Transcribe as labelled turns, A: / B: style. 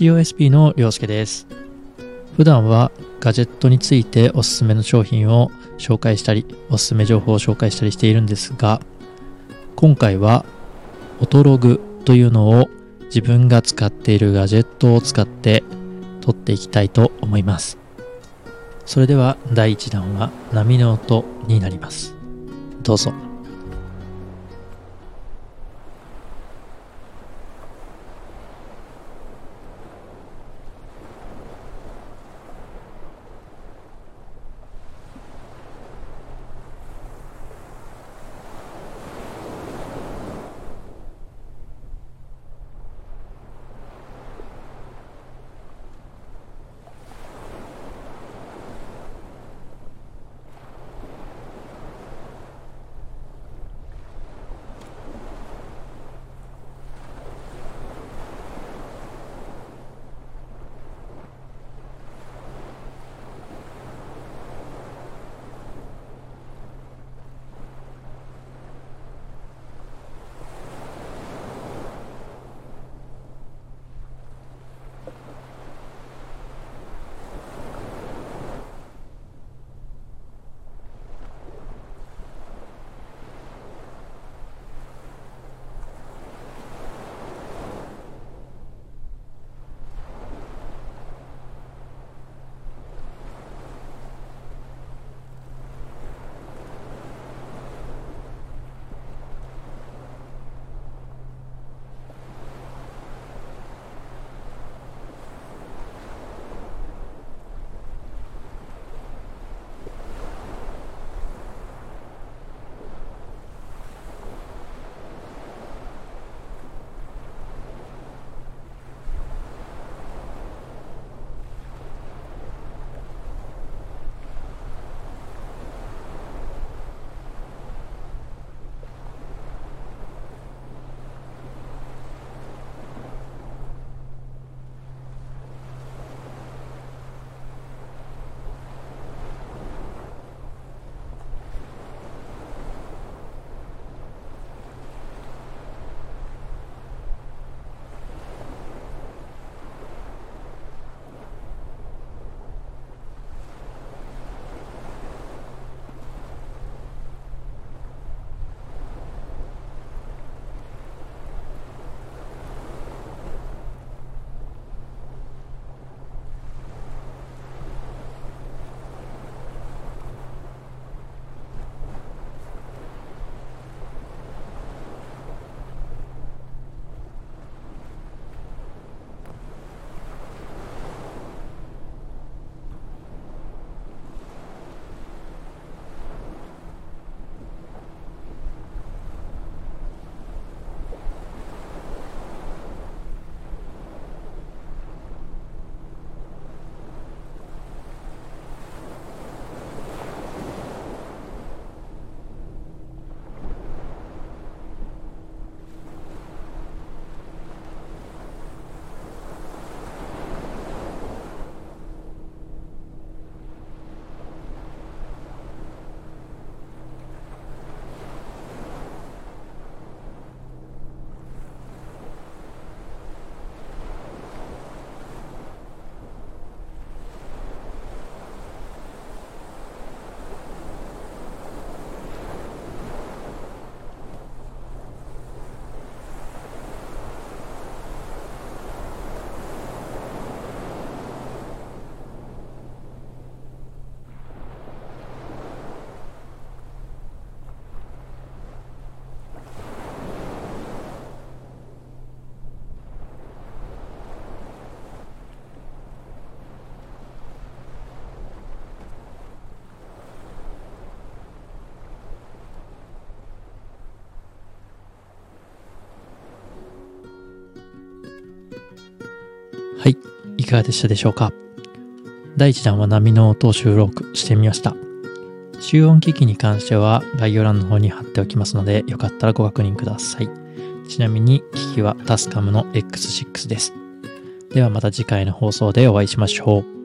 A: COSP のりょうすけです。普段はガジェットについておすすめの商品を紹介したり、おすすめ情報を紹介したりしているんですが、今回はオトログというのを自分が使っているガジェットを使って撮っていきたいと思います。それでは第1弾は波の音になります。どうぞ。はい、いかがでしたでしょうか？第1弾は波の音を収録してみました。集音機器に関しては概要欄の方に貼っておきますので、よかったらご確認ください。ちなみに機器はタスカムの X6 です。ではまた次回の放送でお会いしましょう。